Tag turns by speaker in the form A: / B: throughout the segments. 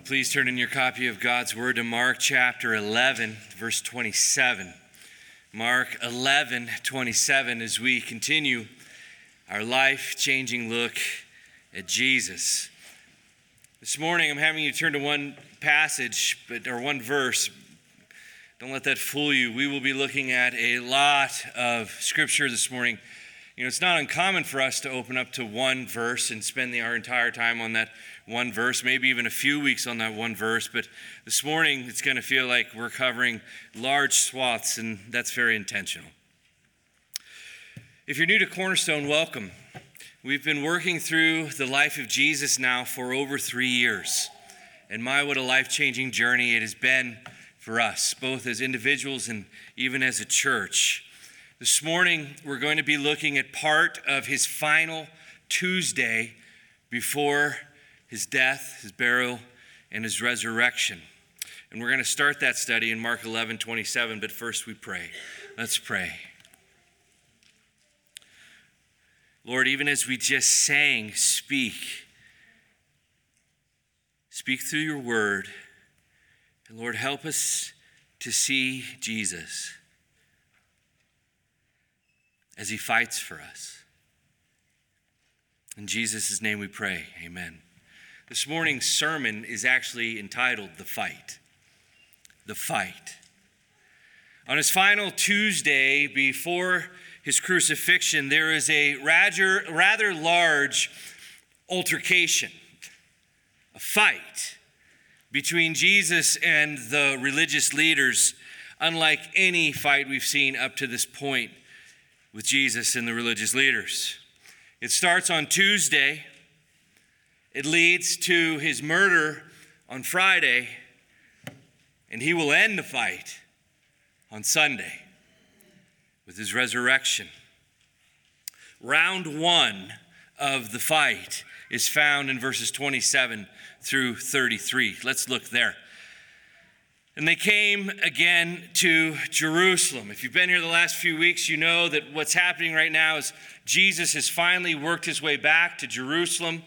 A: Well, please turn in your copy of God's Word to Mark chapter 11, verse 27. Mark 11, 27, as we continue our life changing look at Jesus. This morning, I'm having you turn to one passage, but, or one verse. Don't let that fool you. We will be looking at a lot of scripture this morning. You know, it's not uncommon for us to open up to one verse and spend the, our entire time on that one verse, maybe even a few weeks on that one verse. But this morning, it's going to feel like we're covering large swaths, and that's very intentional. If you're new to Cornerstone, welcome. We've been working through the life of Jesus now for over three years. And my, what a life changing journey it has been for us, both as individuals and even as a church. This morning, we're going to be looking at part of his final Tuesday before his death, his burial, and his resurrection. And we're going to start that study in Mark 11 27, but first we pray. Let's pray. Lord, even as we just sang, speak. Speak through your word. And Lord, help us to see Jesus as he fights for us. In Jesus' name we pray. Amen. This morning's sermon is actually entitled The Fight. The Fight. On his final Tuesday before his crucifixion, there is a rather, rather large altercation, a fight between Jesus and the religious leaders, unlike any fight we've seen up to this point with Jesus and the religious leaders. It starts on Tuesday, it leads to his murder on Friday, and he will end the fight on Sunday with his resurrection. Round one of the fight is found in verses 27 through 33. Let's look there. And they came again to Jerusalem. If you've been here the last few weeks, you know that what's happening right now is Jesus has finally worked his way back to Jerusalem.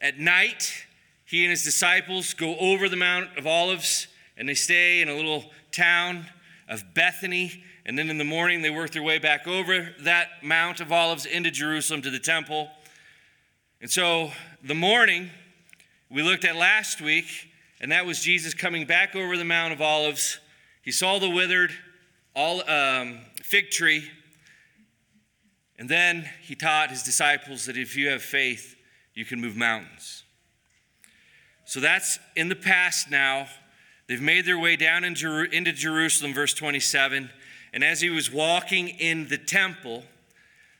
A: At night, he and his disciples go over the Mount of Olives and they stay in a little town of Bethany and then in the morning, they work their way back over that Mount of Olives into Jerusalem to the temple. And so the morning we looked at last week, and that was Jesus coming back over the Mount of Olives. He saw the withered um, fig tree, and then he taught his disciples that if you have faith, you can move mountains. So that's in the past now. They've made their way down into Jerusalem, verse 27. And as he was walking in the temple,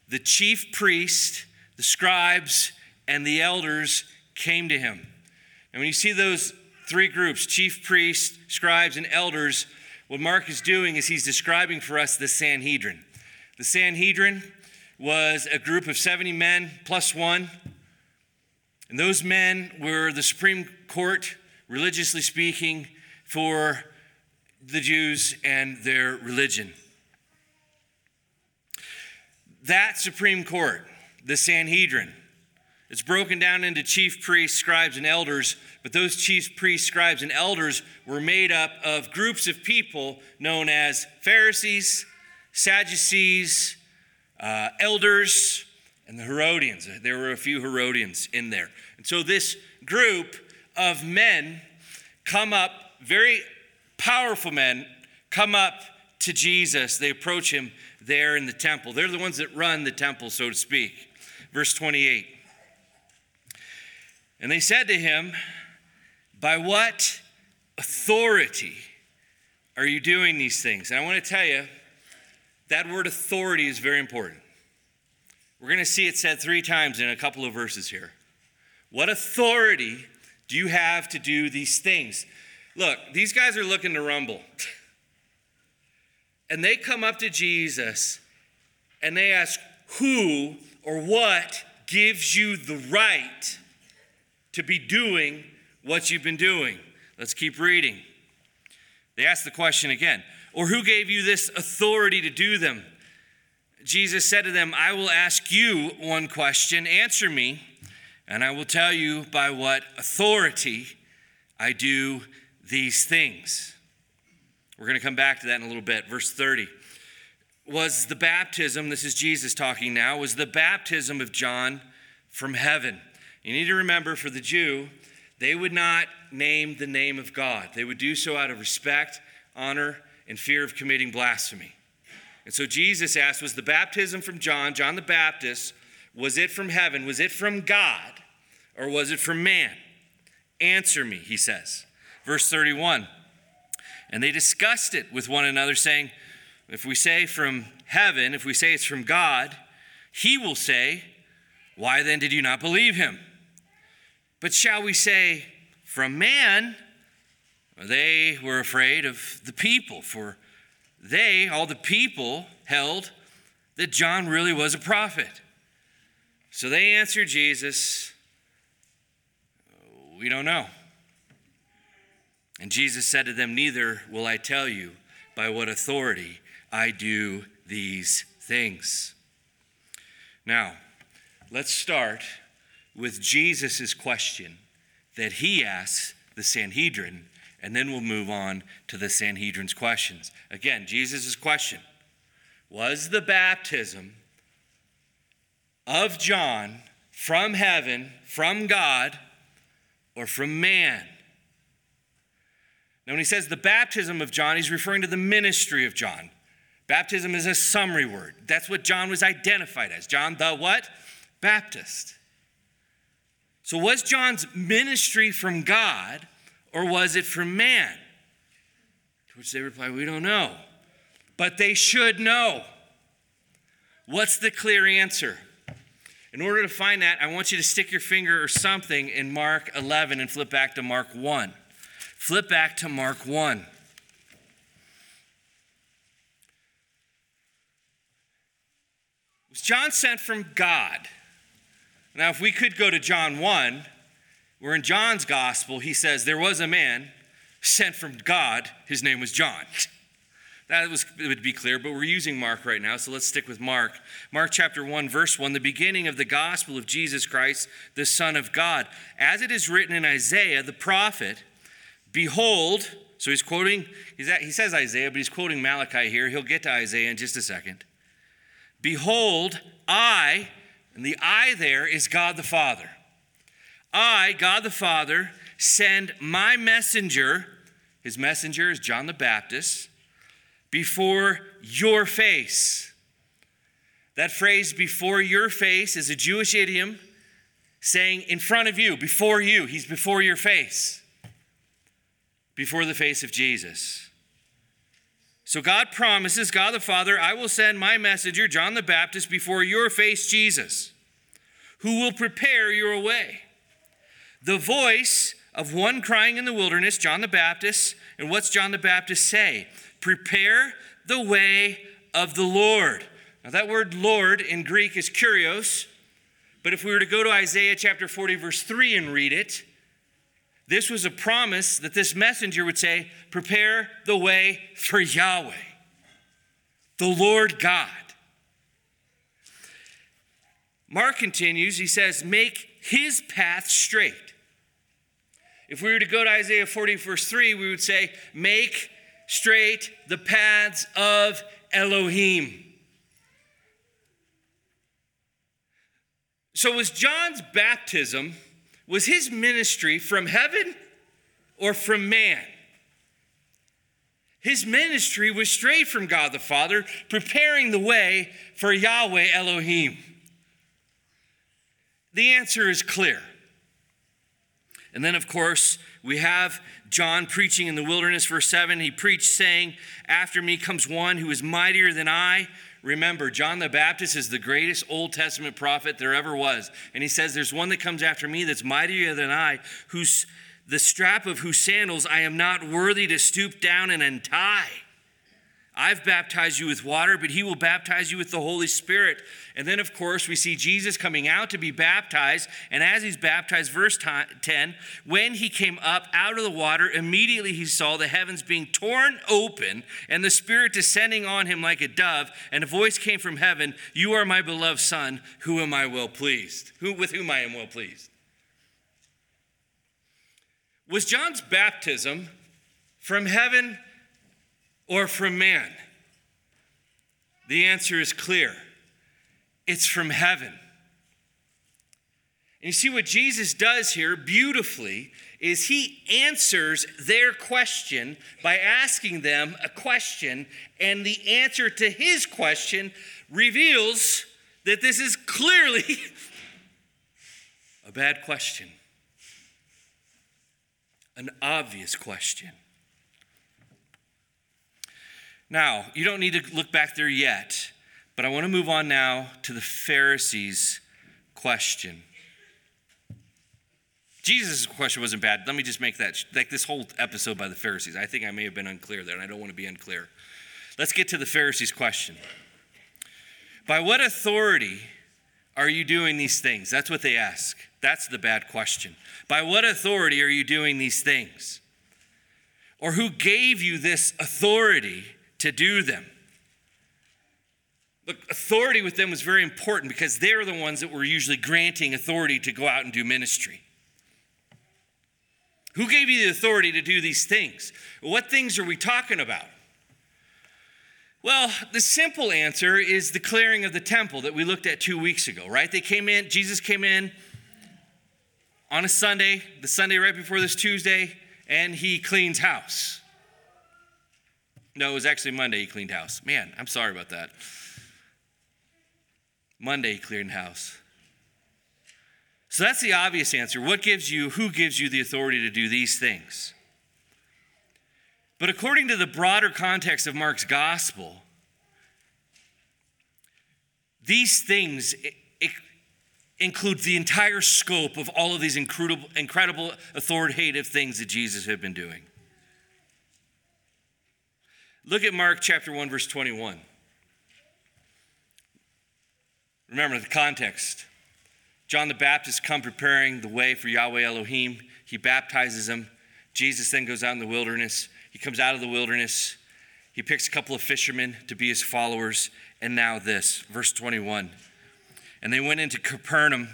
A: the chief priest, the scribes, and the elders came to him. And when you see those three groups chief priests, scribes, and elders what Mark is doing is he's describing for us the Sanhedrin. The Sanhedrin was a group of 70 men plus one. And those men were the Supreme Court, religiously speaking, for the Jews and their religion. That Supreme Court, the Sanhedrin, it's broken down into chief priests, scribes, and elders, but those chief priests, scribes, and elders were made up of groups of people known as Pharisees, Sadducees, uh, elders, and the Herodians. There were a few Herodians in there. And so this group of men come up, very powerful men, come up to Jesus. They approach him there in the temple. They're the ones that run the temple, so to speak. Verse 28. And they said to him, By what authority are you doing these things? And I want to tell you, that word authority is very important. We're going to see it said three times in a couple of verses here. What authority do you have to do these things? Look, these guys are looking to rumble. And they come up to Jesus and they ask, Who or what gives you the right to be doing what you've been doing? Let's keep reading. They ask the question again, Or who gave you this authority to do them? Jesus said to them, I will ask you one question, answer me, and I will tell you by what authority I do these things. We're going to come back to that in a little bit. Verse 30 was the baptism, this is Jesus talking now, was the baptism of John from heaven. You need to remember for the Jew, they would not name the name of God. They would do so out of respect, honor, and fear of committing blasphemy. And so Jesus asked, Was the baptism from John, John the Baptist, was it from heaven? Was it from God? Or was it from man? Answer me, he says. Verse 31 And they discussed it with one another, saying, If we say from heaven, if we say it's from God, he will say, Why then did you not believe him? But shall we say from man? They were afraid of the people, for they, all the people, held that John really was a prophet. So they answered Jesus, We don't know. And Jesus said to them, Neither will I tell you by what authority I do these things. Now, let's start with Jesus' question that he asks the Sanhedrin, and then we'll move on to the Sanhedrin's questions. Again, Jesus' question Was the baptism of John from heaven, from God, or from man? Now, when he says the baptism of John, he's referring to the ministry of John. Baptism is a summary word. That's what John was identified as. John the what? Baptist. So, was John's ministry from God or was it from man? To which they reply, We don't know. But they should know. What's the clear answer? In order to find that, I want you to stick your finger or something in Mark 11 and flip back to Mark 1. Flip back to Mark 1. Was John sent from God? Now, if we could go to John 1, where in John's gospel he says, There was a man sent from God, his name was John. That was, it would be clear, but we're using Mark right now, so let's stick with Mark. Mark chapter 1, verse 1, the beginning of the gospel of Jesus Christ, the Son of God. As it is written in Isaiah, the prophet, Behold, so he's quoting, he's at, he says Isaiah, but he's quoting Malachi here. He'll get to Isaiah in just a second. Behold, I, and the I there is God the Father. I, God the Father, send my messenger, his messenger is John the Baptist, before your face. That phrase, before your face, is a Jewish idiom saying in front of you, before you. He's before your face, before the face of Jesus. So God promises, God the Father, I will send my messenger, John the Baptist, before your face, Jesus, who will prepare your way. The voice of one crying in the wilderness, John the Baptist, and what's John the Baptist say? Prepare the way of the Lord. Now, that word Lord in Greek is kurios, but if we were to go to Isaiah chapter 40, verse 3 and read it, this was a promise that this messenger would say, Prepare the way for Yahweh, the Lord God. Mark continues, he says, Make his path straight. If we were to go to Isaiah 40, verse 3, we would say, Make straight the paths of Elohim. So, was John's baptism was his ministry from heaven or from man? His ministry was straight from God the Father, preparing the way for Yahweh Elohim. The answer is clear. And then, of course, we have John preaching in the wilderness, verse 7. He preached, saying, After me comes one who is mightier than I Remember, John the Baptist is the greatest Old Testament prophet there ever was. And he says, There's one that comes after me that's mightier than I, whose the strap of whose sandals I am not worthy to stoop down and untie. I've baptized you with water, but he will baptize you with the Holy Spirit. And then, of course, we see Jesus coming out to be baptized. And as he's baptized, verse 10, when he came up out of the water, immediately he saw the heavens being torn open and the Spirit descending on him like a dove. And a voice came from heaven You are my beloved Son, who am I well pleased? Who, with whom I am well pleased. Was John's baptism from heaven or from man? The answer is clear it's from heaven. And you see what Jesus does here beautifully is he answers their question by asking them a question, and the answer to his question reveals that this is clearly a bad question, an obvious question. Now, you don't need to look back there yet, but I want to move on now to the Pharisees' question. Jesus' question wasn't bad. Let me just make that, like this whole episode by the Pharisees. I think I may have been unclear there, and I don't want to be unclear. Let's get to the Pharisees' question. By what authority are you doing these things? That's what they ask. That's the bad question. By what authority are you doing these things? Or who gave you this authority do them? Look, authority with them was very important because they're the ones that were usually granting authority to go out and do ministry. Who gave you the authority to do these things? What things are we talking about? Well, the simple answer is the clearing of the temple that we looked at two weeks ago, right? They came in, Jesus came in on a Sunday, the Sunday right before this Tuesday, and he cleans house. No, it was actually Monday he cleaned house. Man, I'm sorry about that. Monday he cleaned house. So that's the obvious answer. What gives you, who gives you the authority to do these things? But according to the broader context of Mark's gospel, these things include the entire scope of all of these incredible, incredible authoritative things that Jesus had been doing. Look at Mark chapter 1, verse 21. Remember the context. John the Baptist come preparing the way for Yahweh Elohim. He baptizes him. Jesus then goes out in the wilderness. He comes out of the wilderness. He picks a couple of fishermen to be his followers. And now this, verse 21. And they went into Capernaum.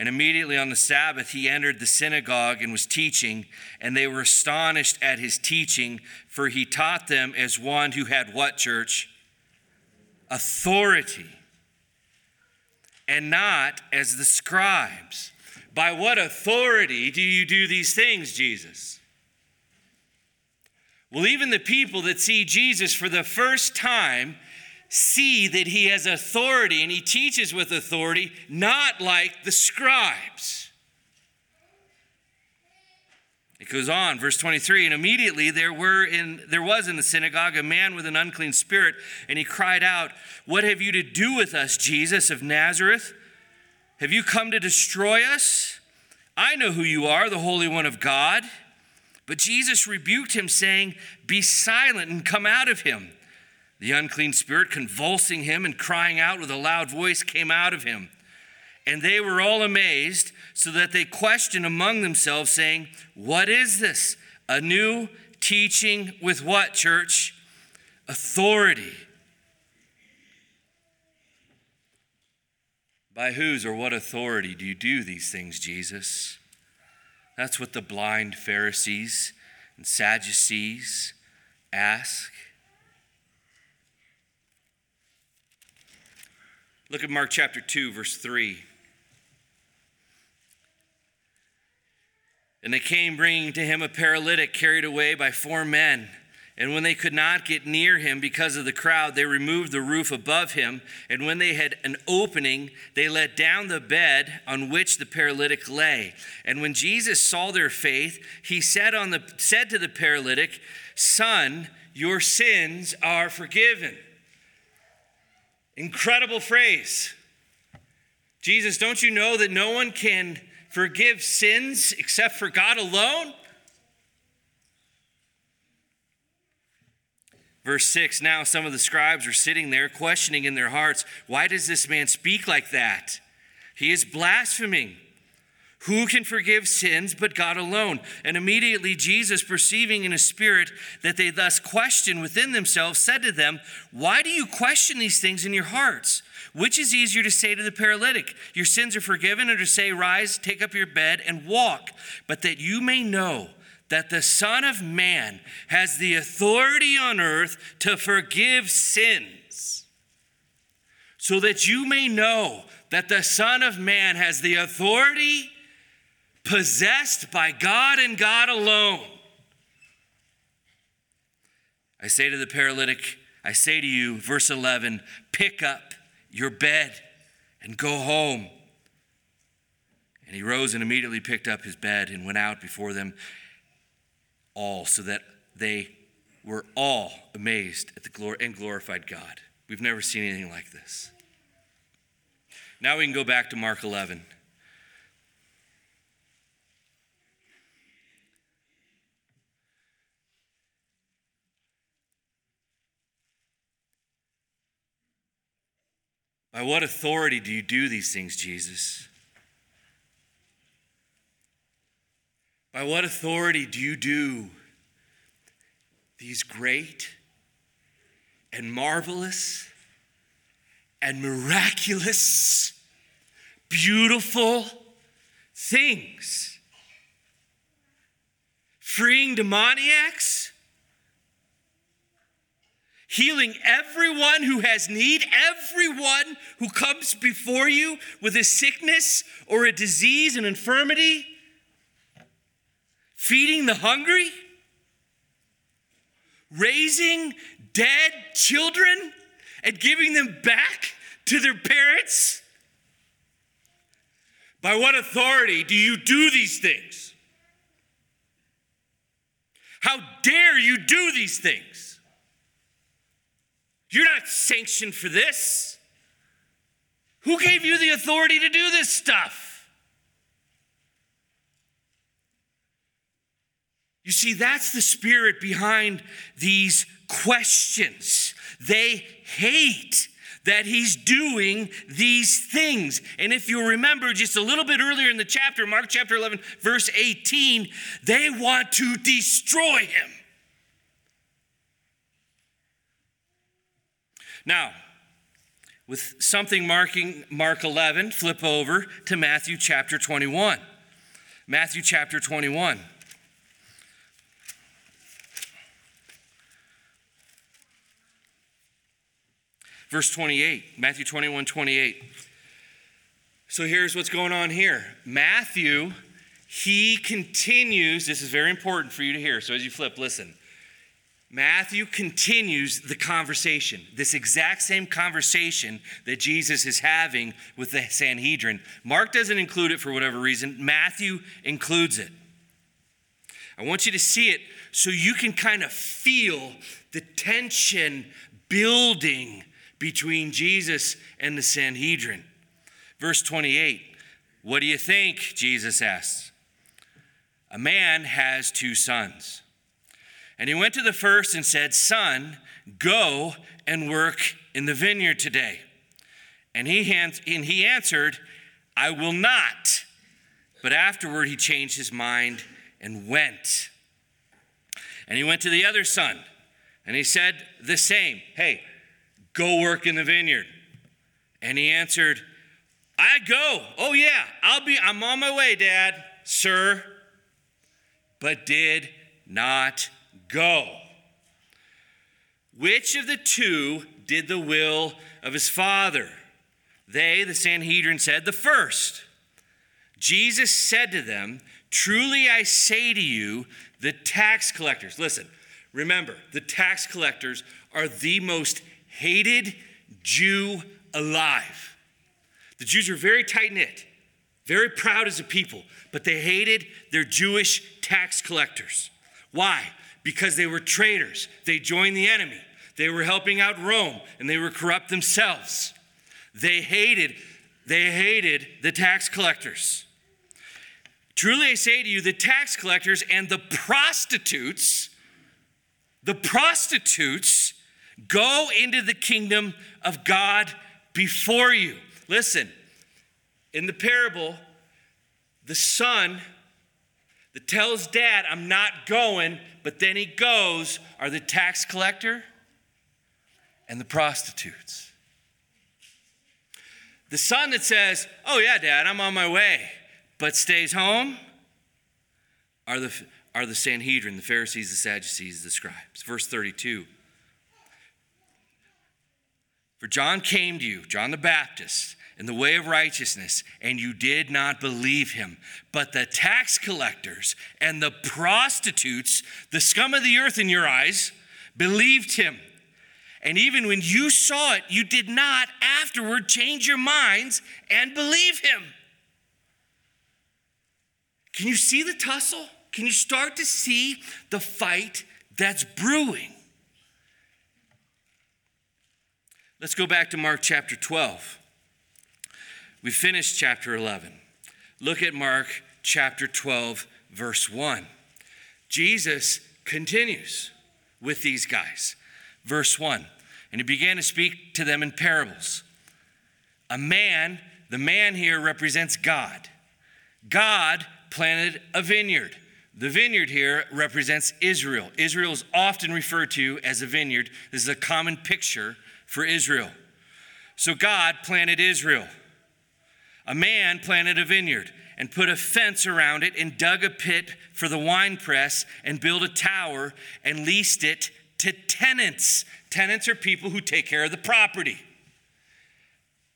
A: And immediately on the Sabbath, he entered the synagogue and was teaching. And they were astonished at his teaching, for he taught them as one who had what, church? Authority and not as the scribes. By what authority do you do these things, Jesus? Well, even the people that see Jesus for the first time see that he has authority and he teaches with authority, not like the scribes. It goes on, verse 23, and immediately there were in there was in the synagogue a man with an unclean spirit, and he cried out, What have you to do with us, Jesus of Nazareth? Have you come to destroy us? I know who you are, the Holy One of God. But Jesus rebuked him, saying, Be silent and come out of him. The unclean spirit, convulsing him and crying out with a loud voice, came out of him. And they were all amazed, so that they questioned among themselves, saying, What is this? A new teaching with what, church? Authority. By whose or what authority do you do these things, Jesus? That's what the blind Pharisees and Sadducees ask. Look at Mark chapter 2, verse 3. And they came bringing to him a paralytic carried away by four men. And when they could not get near him because of the crowd, they removed the roof above him. And when they had an opening, they let down the bed on which the paralytic lay. And when Jesus saw their faith, he said, on the, said to the paralytic, Son, your sins are forgiven. Incredible phrase. Jesus, don't you know that no one can forgive sins except for God alone? Verse 6 Now some of the scribes were sitting there, questioning in their hearts, Why does this man speak like that? He is blaspheming. Who can forgive sins but God alone? And immediately Jesus, perceiving in his spirit that they thus questioned within themselves, said to them, Why do you question these things in your hearts? Which is easier to say to the paralytic, Your sins are forgiven, or to say, Rise, take up your bed, and walk? But that you may know that the Son of Man has the authority on earth to forgive sins. So that you may know that the Son of Man has the authority possessed by God and God alone. I say to the paralytic, I say to you, verse 11, pick up your bed and go home. And he rose and immediately picked up his bed and went out before them all, so that they were all amazed at the glory and glorified God. We've never seen anything like this. Now we can go back to Mark 11. By what authority do you do these things, Jesus? By what authority do you do these great and marvelous and miraculous, beautiful things? Freeing demoniacs? Healing everyone who has need, everyone who comes before you with a sickness or a disease, an infirmity, feeding the hungry, raising dead children and giving them back to their parents? By what authority do you do these things? How dare you do these things? You're not sanctioned for this. Who gave you the authority to do this stuff? You see, that's the spirit behind these questions. They hate that he's doing these things. And if you remember just a little bit earlier in the chapter, Mark chapter 11, verse 18, they want to destroy him. Now, with something marking Mark 11, flip over to Matthew chapter 21. Matthew chapter 21. Verse 28, Matthew 21, 28. So here's what's going on here. Matthew, he continues, this is very important for you to hear. So as you flip, listen. Matthew continues the conversation, this exact same conversation that Jesus is having with the Sanhedrin. Mark doesn't include it for whatever reason, Matthew includes it. I want you to see it so you can kind of feel the tension building between Jesus and the Sanhedrin. Verse 28 What do you think? Jesus asks. A man has two sons. And he went to the first and said, Son, go and work in the vineyard today. And he, and he answered, I will not. But afterward he changed his mind and went. And he went to the other son and he said the same Hey, go work in the vineyard. And he answered, I go. Oh, yeah, I'll be, I'm on my way, Dad, sir. But did not Go. Which of the two did the will of his father? They, the Sanhedrin, said, The first. Jesus said to them, Truly I say to you, the tax collectors, listen, remember, the tax collectors are the most hated Jew alive. The Jews were very tight knit, very proud as a people, but they hated their Jewish tax collectors. Why? Because they were traitors. They joined the enemy. They were helping out Rome and they were corrupt themselves. They hated they hated the tax collectors. Truly I say to you the tax collectors and the prostitutes the prostitutes go into the kingdom of God before you. Listen. In the parable the son that tells dad, I'm not going, but then he goes, are the tax collector and the prostitutes. The son that says, Oh, yeah, dad, I'm on my way, but stays home, are the, are the Sanhedrin, the Pharisees, the Sadducees, the scribes. Verse 32. For John came to you, John the Baptist, in the way of righteousness, and you did not believe him. But the tax collectors and the prostitutes, the scum of the earth in your eyes, believed him. And even when you saw it, you did not afterward change your minds and believe him. Can you see the tussle? Can you start to see the fight that's brewing? Let's go back to Mark chapter 12. We finished chapter 11. Look at Mark chapter 12, verse 1. Jesus continues with these guys. Verse 1 And he began to speak to them in parables. A man, the man here represents God. God planted a vineyard. The vineyard here represents Israel. Israel is often referred to as a vineyard. This is a common picture for Israel. So God planted Israel. A man planted a vineyard and put a fence around it and dug a pit for the winepress and built a tower and leased it to tenants. Tenants are people who take care of the property.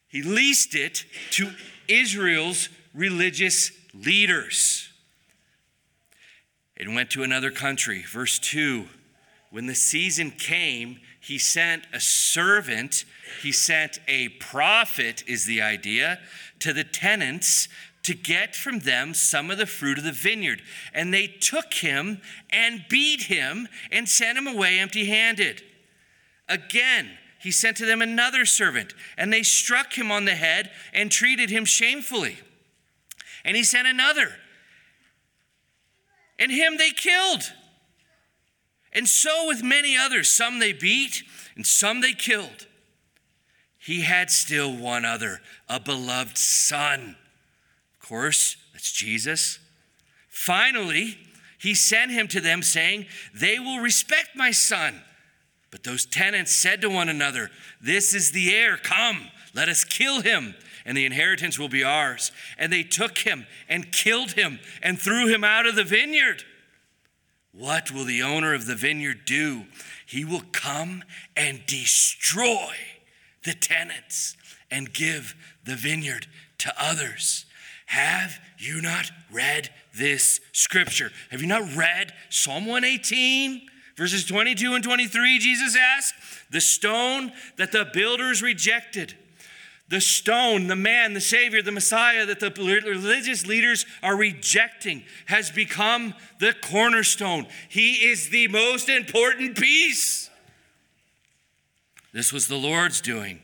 A: He leased it to Israel's religious leaders. It went to another country. Verse 2 When the season came, he sent a servant, he sent a prophet, is the idea, to the tenants to get from them some of the fruit of the vineyard. And they took him and beat him and sent him away empty handed. Again, he sent to them another servant, and they struck him on the head and treated him shamefully. And he sent another, and him they killed. And so with many others, some they beat, and some they killed he had still one other, a beloved son. Of course, that's Jesus. Finally, he sent him to them, saying, They will respect my son. But those tenants said to one another, This is the heir. Come, let us kill him, and the inheritance will be ours. And they took him and killed him and threw him out of the vineyard. What will the owner of the vineyard do? He will come and destroy the tenants and give the vineyard to others. Have you not read this scripture? Have you not read Psalm 118, verses 22 and 23? Jesus asked, The stone that the builders rejected, the stone, the man, the Savior, the Messiah that the religious leaders are rejecting has become the cornerstone. He is the most important piece. This was the Lord's doing,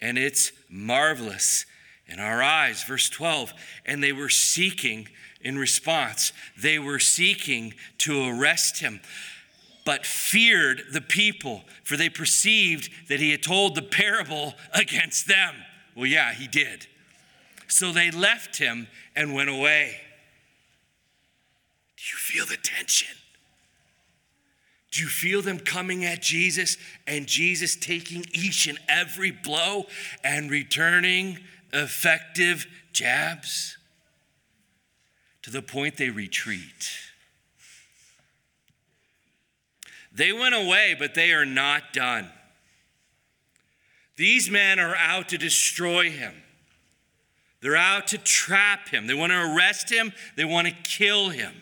A: and it's marvelous in our eyes. Verse 12, and they were seeking in response, they were seeking to arrest him, but feared the people, for they perceived that he had told the parable against them. Well, yeah, he did. So they left him and went away. Do you feel the tension? Do you feel them coming at Jesus and Jesus taking each and every blow and returning effective jabs to the point they retreat? They went away, but they are not done. These men are out to destroy him. They're out to trap him. They want to arrest him. They want to kill him.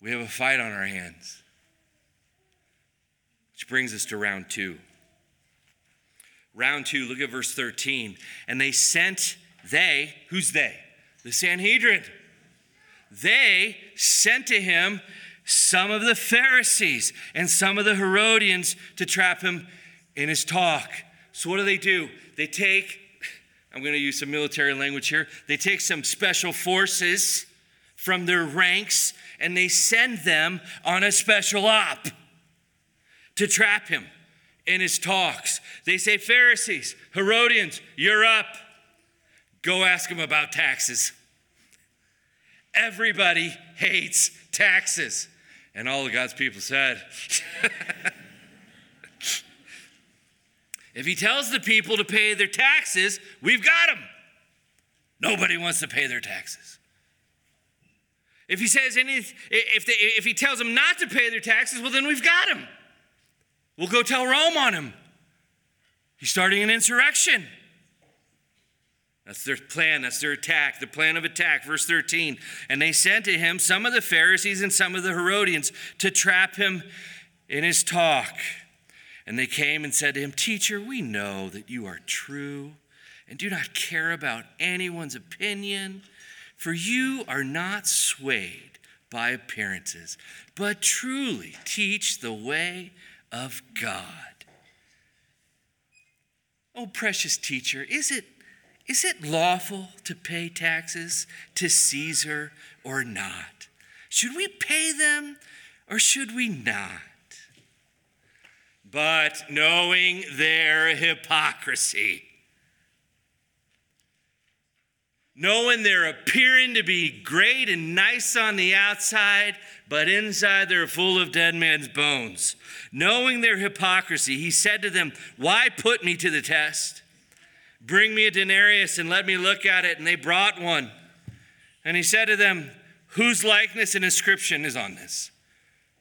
A: We have a fight on our hands. Which brings us to round two. Round two, look at verse 13. And they sent, they, who's they? The Sanhedrin. They sent to him some of the Pharisees and some of the Herodians to trap him in his talk. So, what do they do? They take, I'm going to use some military language here, they take some special forces from their ranks and they send them on a special op to trap him in his talks. They say, Pharisees, Herodians, you're up. Go ask him about taxes. Everybody hates taxes. And all of God's people said, If he tells the people to pay their taxes, we've got them. Nobody wants to pay their taxes. If he says any, if, they, if he tells them not to pay their taxes, well, then we've got him. We'll go tell Rome on him. He's starting an insurrection. That's their plan. That's their attack, the plan of attack. Verse 13. And they sent to him some of the Pharisees and some of the Herodians to trap him in his talk. And they came and said to him, Teacher, we know that you are true and do not care about anyone's opinion, for you are not swayed by appearances, but truly teach the way of God. Oh, precious teacher, is it is it lawful to pay taxes to Caesar or not? Should we pay them or should we not? But knowing their hypocrisy, knowing they're appearing to be great and nice on the outside, but inside they're full of dead man's bones. Knowing their hypocrisy, he said to them, Why put me to the test? Bring me a denarius and let me look at it. And they brought one. And he said to them, Whose likeness and inscription is on this?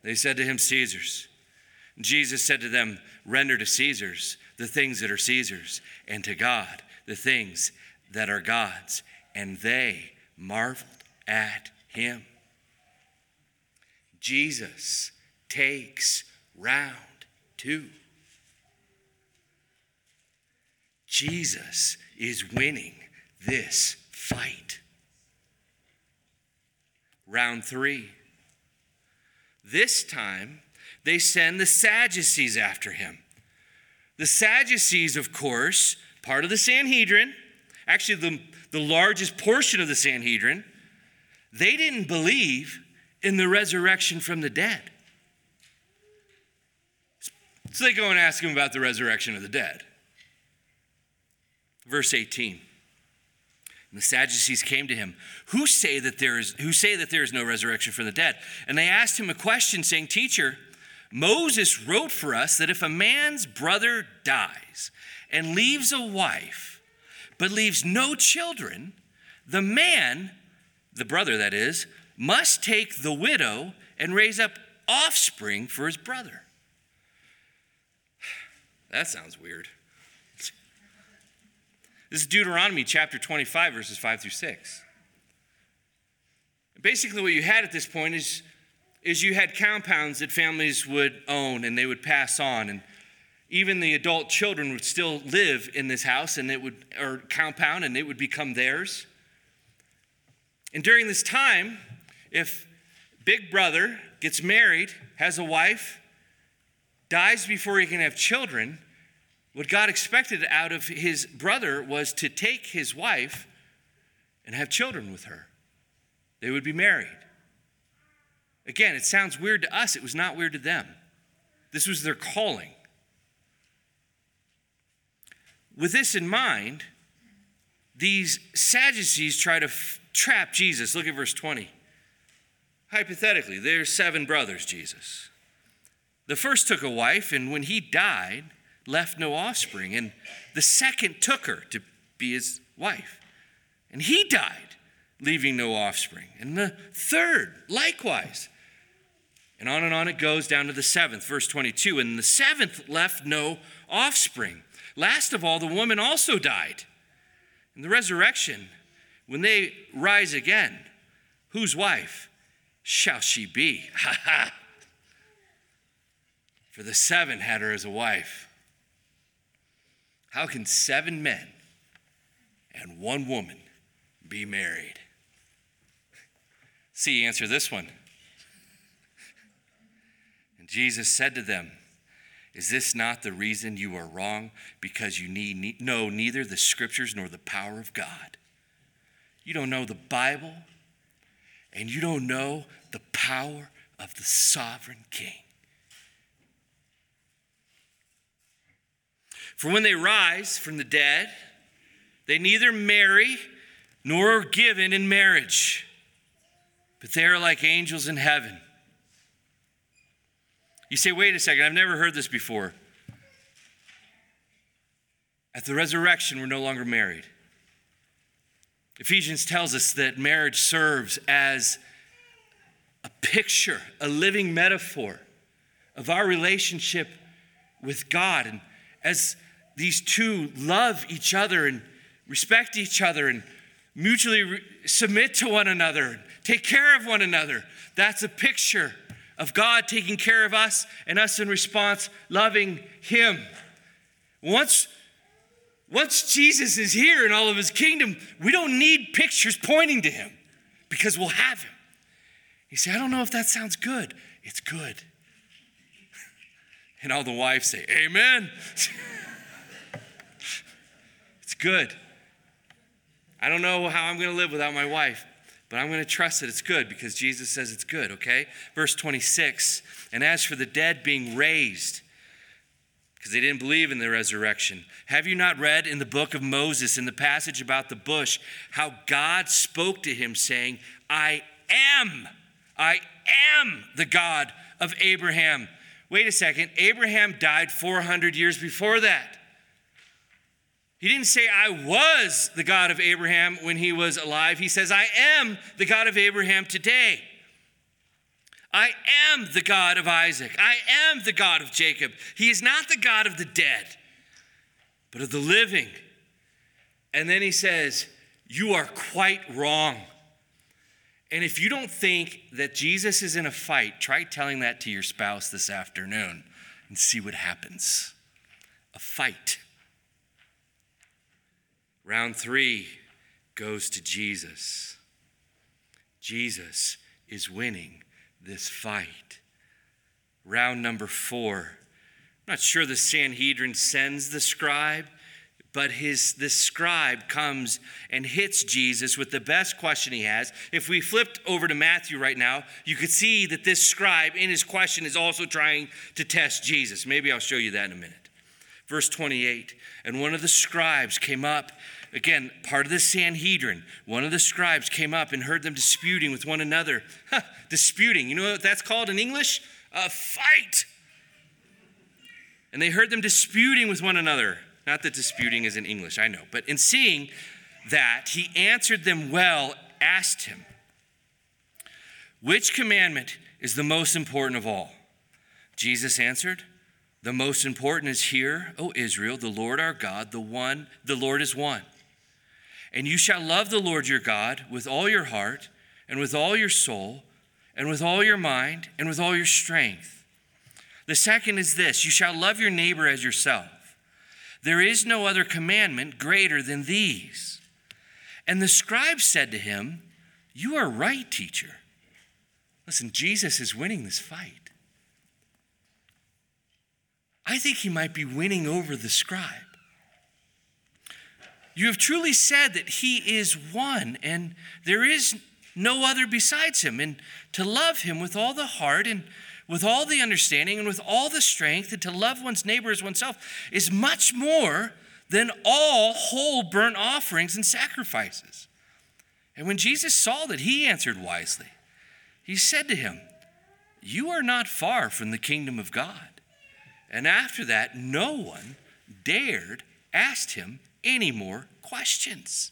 A: They said to him, Caesar's. Jesus said to them, Render to Caesar's the things that are Caesar's, and to God the things that are God's. And they marveled at him. Jesus takes round two. Jesus is winning this fight. Round three. This time, they send the Sadducees after him. The Sadducees, of course, part of the Sanhedrin, actually, the, the largest portion of the Sanhedrin, they didn't believe in the resurrection from the dead. So they go and ask him about the resurrection of the dead. Verse 18. And the Sadducees came to him, who say that there is who say that there is no resurrection from the dead. And they asked him a question, saying, Teacher, Moses wrote for us that if a man's brother dies and leaves a wife, but leaves no children, the man, the brother that is, must take the widow and raise up offspring for his brother. That sounds weird. This is Deuteronomy chapter 25, verses 5 through 6. Basically, what you had at this point is, is you had compounds that families would own and they would pass on. And even the adult children would still live in this house and it would, or compound, and it would become theirs. And during this time, if big brother gets married, has a wife, dies before he can have children, what God expected out of his brother was to take his wife and have children with her. They would be married. Again, it sounds weird to us, it was not weird to them. This was their calling. With this in mind, these Sadducees try to f- trap Jesus. Look at verse 20. Hypothetically, there's seven brothers, Jesus. The first took a wife, and when he died, left no offspring. And the second took her to be his wife. And he died, leaving no offspring. And the third, likewise. And on and on it goes down to the seventh, verse 22. And the seventh left no offspring. Last of all, the woman also died. In the resurrection, when they rise again, whose wife shall she be? Ha ha! For the seven had her as a wife. How can seven men and one woman be married? See, answer this one. Jesus said to them, Is this not the reason you are wrong? Because you need know neither the scriptures nor the power of God. You don't know the Bible, and you don't know the power of the sovereign King. For when they rise from the dead, they neither marry nor are given in marriage. but they are like angels in heaven. You say, wait a second, I've never heard this before. At the resurrection, we're no longer married. Ephesians tells us that marriage serves as a picture, a living metaphor of our relationship with God. And as these two love each other and respect each other and mutually re- submit to one another, and take care of one another, that's a picture of God taking care of us and us in response loving Him. Once, once Jesus is here in all of His kingdom, we don't need pictures pointing to Him because we'll have Him. You say, I don't know if that sounds good. It's good. And all the wives say, Amen. it's good. I don't know how I'm going to live without my wife, but I'm going to trust that it's good because Jesus says it's good, okay? Verse 26 And as for the dead being raised, because they didn't believe in the resurrection. Have you not read in the book of Moses, in the passage about the bush, how God spoke to him, saying, I am, I am the God of Abraham, Wait a second, Abraham died 400 years before that. He didn't say, I was the God of Abraham when he was alive. He says, I am the God of Abraham today. I am the God of Isaac. I am the God of Jacob. He is not the God of the dead, but of the living. And then he says, You are quite wrong. And if you don't think that Jesus is in a fight, try telling that to your spouse this afternoon and see what happens. A fight. Round three goes to Jesus. Jesus is winning this fight. Round number four. I'm not sure the Sanhedrin sends the scribe but his this scribe comes and hits Jesus with the best question he has. If we flipped over to Matthew right now, you could see that this scribe in his question is also trying to test Jesus. Maybe I'll show you that in a minute. Verse 28 And one of the scribes came up, again, part of the Sanhedrin. One of the scribes came up and heard them disputing with one another. Huh, disputing. You know what that's called in English? A fight. And they heard them disputing with one another. Not that disputing is in English, I know. But in seeing that, he answered them well, asked him, Which commandment is the most important of all? Jesus answered, The most important is Hear, O Israel, the Lord our God, the one, the Lord is one. And you shall love the Lord your God with all your heart, and with all your soul, and with all your mind, and with all your strength. The second is this you shall love your neighbor as yourself. There is no other commandment greater than these. And the scribe said to him, You are right, teacher. Listen, Jesus is winning this fight. I think he might be winning over the scribe. You have truly said that he is one, and there is no other besides him, and to love him with all the heart and with all the understanding and with all the strength, and to love one's neighbor as oneself is much more than all whole burnt offerings and sacrifices. And when Jesus saw that, he answered wisely. He said to him, You are not far from the kingdom of God. And after that, no one dared ask him any more questions.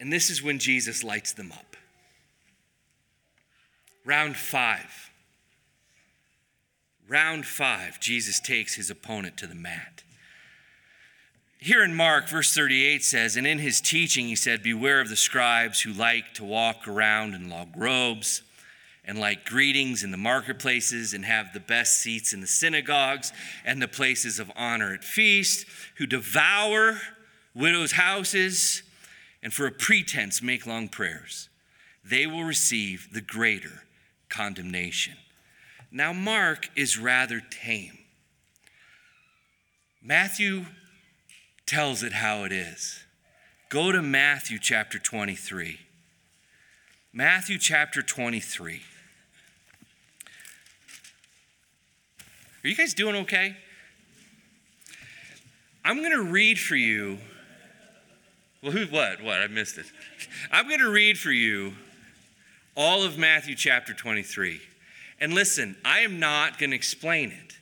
A: And this is when Jesus lights them up. Round five. Round five, Jesus takes his opponent to the mat. Here in Mark, verse 38 says, And in his teaching, he said, Beware of the scribes who like to walk around in long robes and like greetings in the marketplaces and have the best seats in the synagogues and the places of honor at feast, who devour widows' houses and for a pretense make long prayers, they will receive the greater condemnation. Now, Mark is rather tame. Matthew tells it how it is. Go to Matthew chapter 23. Matthew chapter 23. Are you guys doing okay? I'm going to read for you Well, who, what? What? I missed it. I'm going to read for you all of Matthew chapter 23. And listen, I am not going to explain it.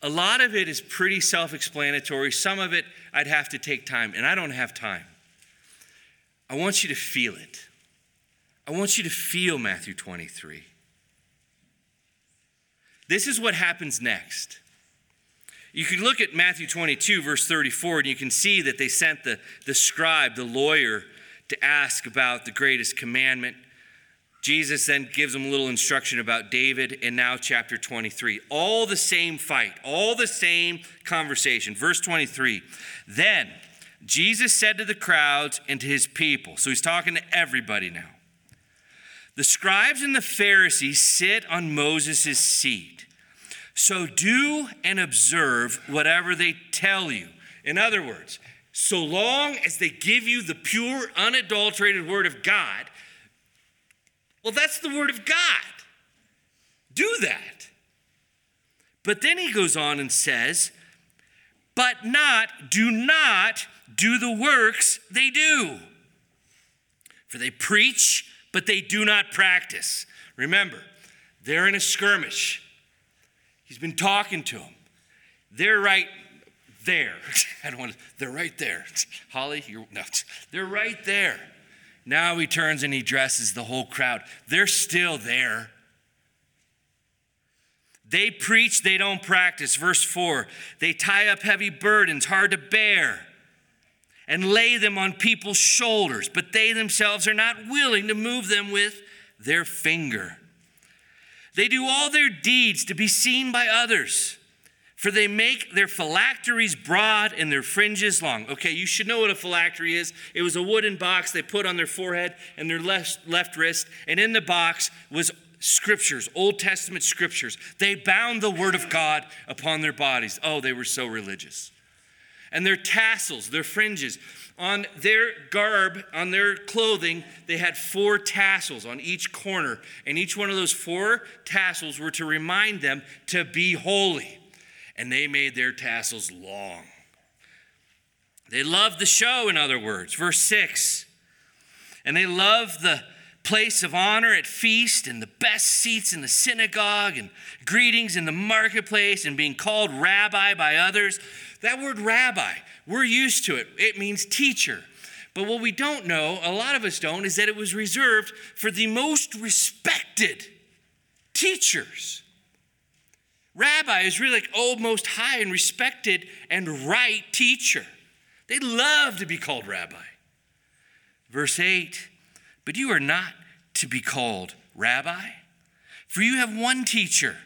A: A lot of it is pretty self explanatory. Some of it I'd have to take time, and I don't have time. I want you to feel it. I want you to feel Matthew 23. This is what happens next. You can look at Matthew 22, verse 34, and you can see that they sent the, the scribe, the lawyer, to ask about the greatest commandment. Jesus then gives them a little instruction about David, and now chapter 23. All the same fight, all the same conversation. Verse 23 Then Jesus said to the crowds and to his people, so he's talking to everybody now. The scribes and the Pharisees sit on Moses' seat. So do and observe whatever they tell you. In other words, so long as they give you the pure, unadulterated word of God, well, that's the word of God. Do that. But then he goes on and says, but not, do not do the works they do. For they preach, but they do not practice. Remember, they're in a skirmish. He's been talking to them. They're right there. I don't want to, they're right there. Holly, you're, no, they're right there. Now he turns and he dresses the whole crowd. They're still there. They preach, they don't practice. Verse 4 they tie up heavy burdens, hard to bear, and lay them on people's shoulders, but they themselves are not willing to move them with their finger. They do all their deeds to be seen by others, for they make their phylacteries broad and their fringes long. Okay, you should know what a phylactery is. It was a wooden box they put on their forehead and their left, left wrist, and in the box was scriptures, Old Testament scriptures. They bound the word of God upon their bodies. Oh, they were so religious. And their tassels, their fringes, on their garb, on their clothing, they had four tassels on each corner. And each one of those four tassels were to remind them to be holy. And they made their tassels long. They loved the show, in other words. Verse 6. And they loved the place of honor at feast and the best seats in the synagogue and greetings in the marketplace and being called rabbi by others. That word rabbi, we're used to it. It means teacher. But what we don't know, a lot of us don't, is that it was reserved for the most respected teachers. Rabbi is really like, oh, most high and respected and right teacher. They love to be called rabbi. Verse 8, but you are not to be called rabbi, for you have one teacher,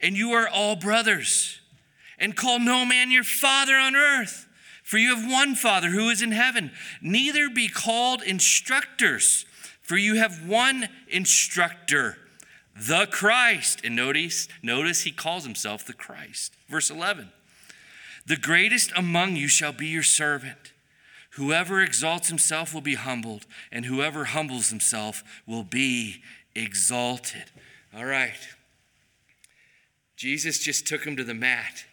A: and you are all brothers and call no man your father on earth. For you have one Father who is in heaven. Neither be called instructors, for you have one instructor, the Christ. And notice, notice he calls himself the Christ. Verse 11 The greatest among you shall be your servant. Whoever exalts himself will be humbled, and whoever humbles himself will be exalted. All right. Jesus just took him to the mat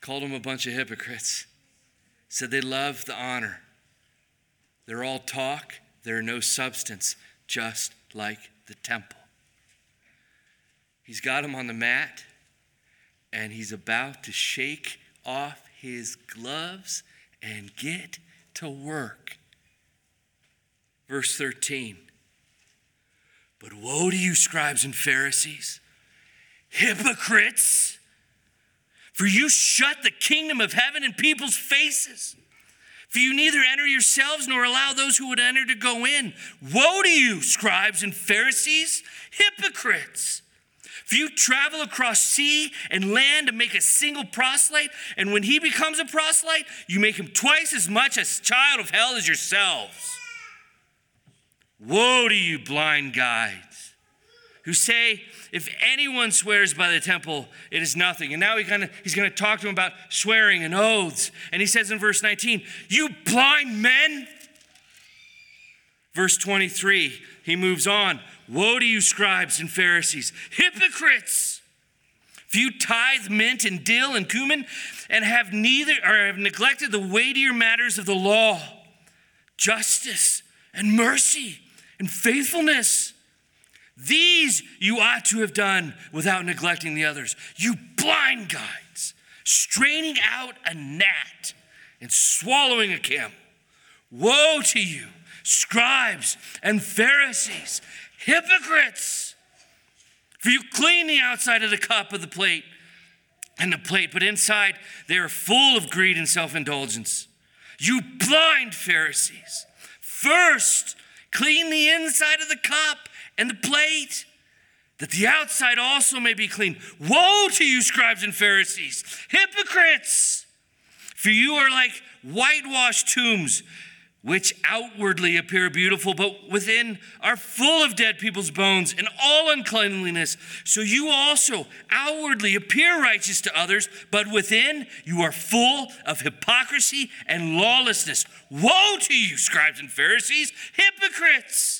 A: called them a bunch of hypocrites, said they love the honor. They're all talk, they're no substance, just like the temple. He's got him on the mat, and he's about to shake off his gloves and get to work. Verse 13. But woe to you, scribes and Pharisees, hypocrites! For you shut the kingdom of heaven in people's faces. For you neither enter yourselves nor allow those who would enter to go in. Woe to you, scribes and Pharisees, hypocrites! For you travel across sea and land to make a single proselyte, and when he becomes a proselyte, you make him twice as much a child of hell as yourselves. Woe to you, blind guides, who say, if anyone swears by the temple, it is nothing. And now he kind of he's going to talk to him about swearing and oaths. And he says in verse 19, You blind men. Verse 23, he moves on. Woe to you, scribes and Pharisees, hypocrites! If you tithe mint and dill and cumin and have neither or have neglected the weightier matters of the law, justice, and mercy, and faithfulness. These you ought to have done without neglecting the others. You blind guides, straining out a gnat and swallowing a camel. Woe to you, scribes and Pharisees, hypocrites! For you clean the outside of the cup of the plate and the plate, but inside they are full of greed and self indulgence. You blind Pharisees, first clean the inside of the cup and the plate, that the outside also may be clean. Woe to you, scribes and Pharisees, hypocrites! For you are like whitewashed tombs which outwardly appear beautiful, but within are full of dead people's bones and all uncleanliness. So you also outwardly appear righteous to others, but within you are full of hypocrisy and lawlessness. Woe to you, scribes and Pharisees, hypocrites!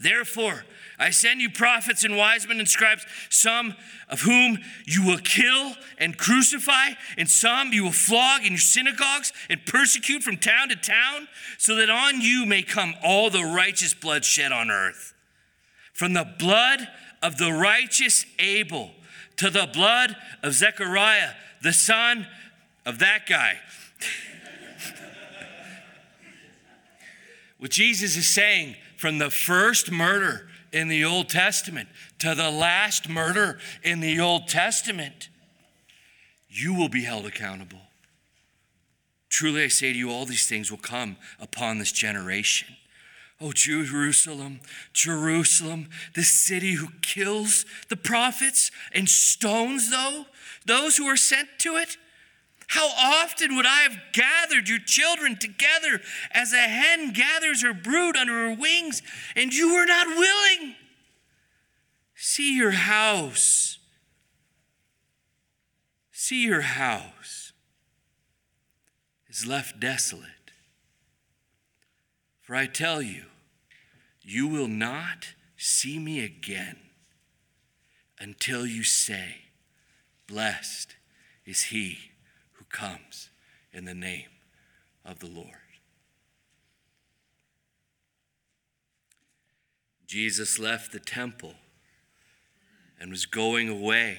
A: Therefore, I send you prophets and wise men and scribes, some of whom you will kill and crucify, and some you will flog in your synagogues and persecute from town to town, so that on you may come all the righteous blood shed on earth. From the blood of the righteous Abel to the blood of Zechariah, the son of that guy. what Jesus is saying from the first murder in the Old Testament to the last murder in the Old Testament, you will be held accountable. Truly, I say to you, all these things will come upon this generation. Oh, Jerusalem, Jerusalem, the city who kills the prophets and stones though, those who are sent to it. How often would I have gathered your children together as a hen gathers her brood under her wings, and you were not willing? See your house. See your house is left desolate. For I tell you, you will not see me again until you say, Blessed is he comes in the name of the Lord. Jesus left the temple and was going away,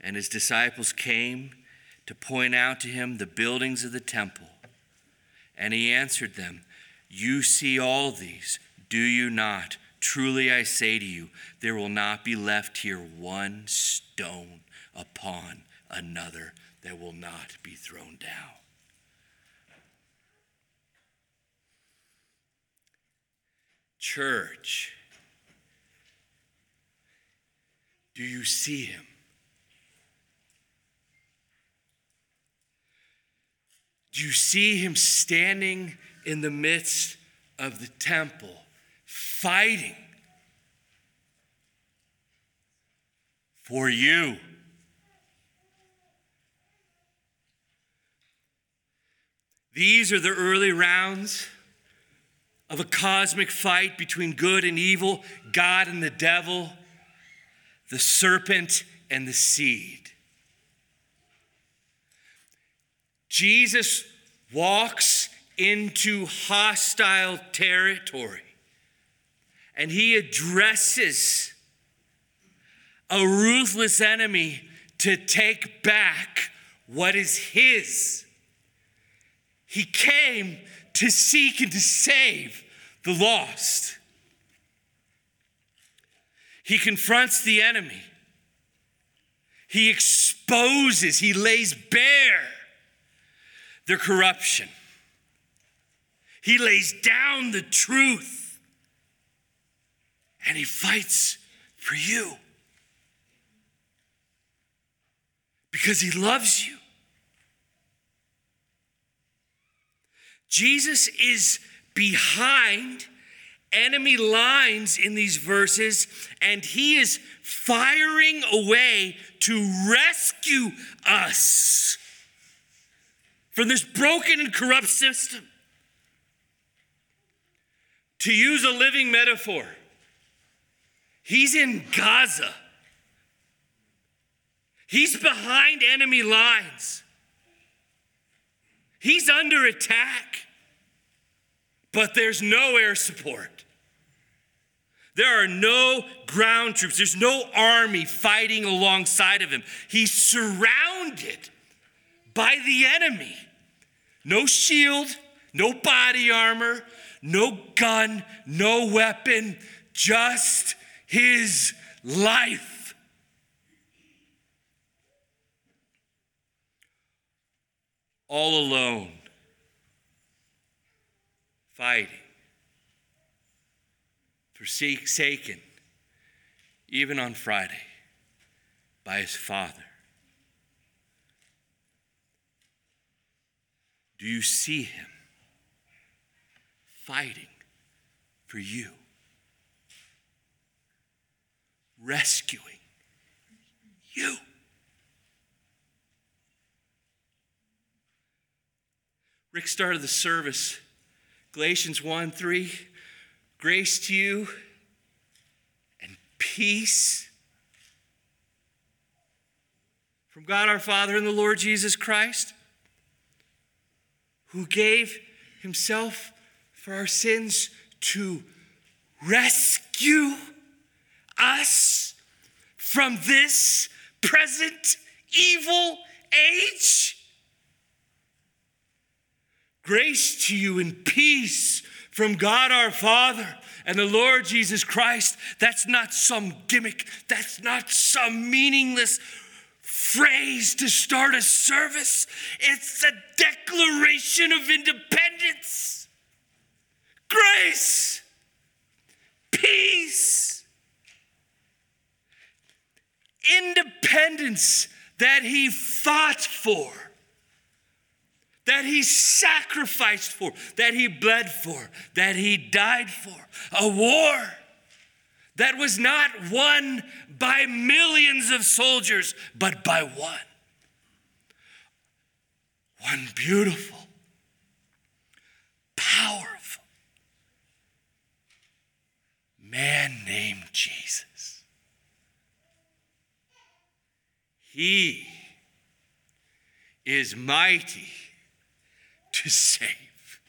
A: and his disciples came to point out to him the buildings of the temple. And he answered them, You see all these, do you not? Truly I say to you, there will not be left here one stone upon another that will not be thrown down. Church, do you see him? Do you see him standing in the midst of the temple, fighting for you? These are the early rounds of a cosmic fight between good and evil, God and the devil, the serpent and the seed. Jesus walks into hostile territory and he addresses a ruthless enemy to take back what is his. He came to seek and to save the lost. He confronts the enemy. He exposes, he lays bare their corruption. He lays down the truth and he fights for you because he loves you. Jesus is behind enemy lines in these verses, and he is firing away to rescue us from this broken and corrupt system. To use a living metaphor, he's in Gaza. He's behind enemy lines. He's under attack, but there's no air support. There are no ground troops. There's no army fighting alongside of him. He's surrounded by the enemy. No shield, no body armor, no gun, no weapon, just his life. All alone, fighting, forsaken, even on Friday, by his father. Do you see him fighting for you? Rescuing you. Rick started the service, Galatians 1 3. Grace to you and peace from God our Father and the Lord Jesus Christ who gave himself for our sins to rescue us from this present evil age. Grace to you and peace from God our Father and the Lord Jesus Christ. That's not some gimmick, that's not some meaningless phrase to start a service, it's a declaration of independence, grace, peace, independence that he fought for. That he sacrificed for, that he bled for, that he died for. A war that was not won by millions of soldiers, but by one. One beautiful, powerful man named Jesus. He is mighty to save.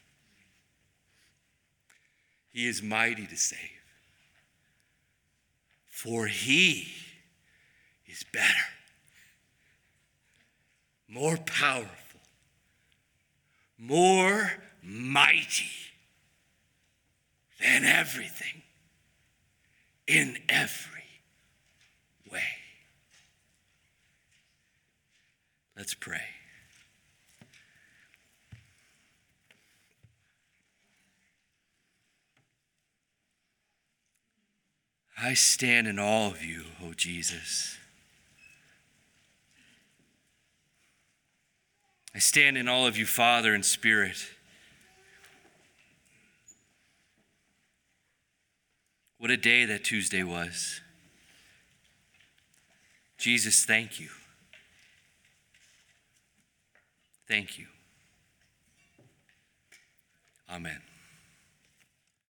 A: He is mighty to save for he is better, more powerful, more mighty than everything in every way. Let's pray. I stand in awe of you, O oh Jesus. I stand in all of you, Father and Spirit. What a day that Tuesday was. Jesus, thank you. Thank you. Amen.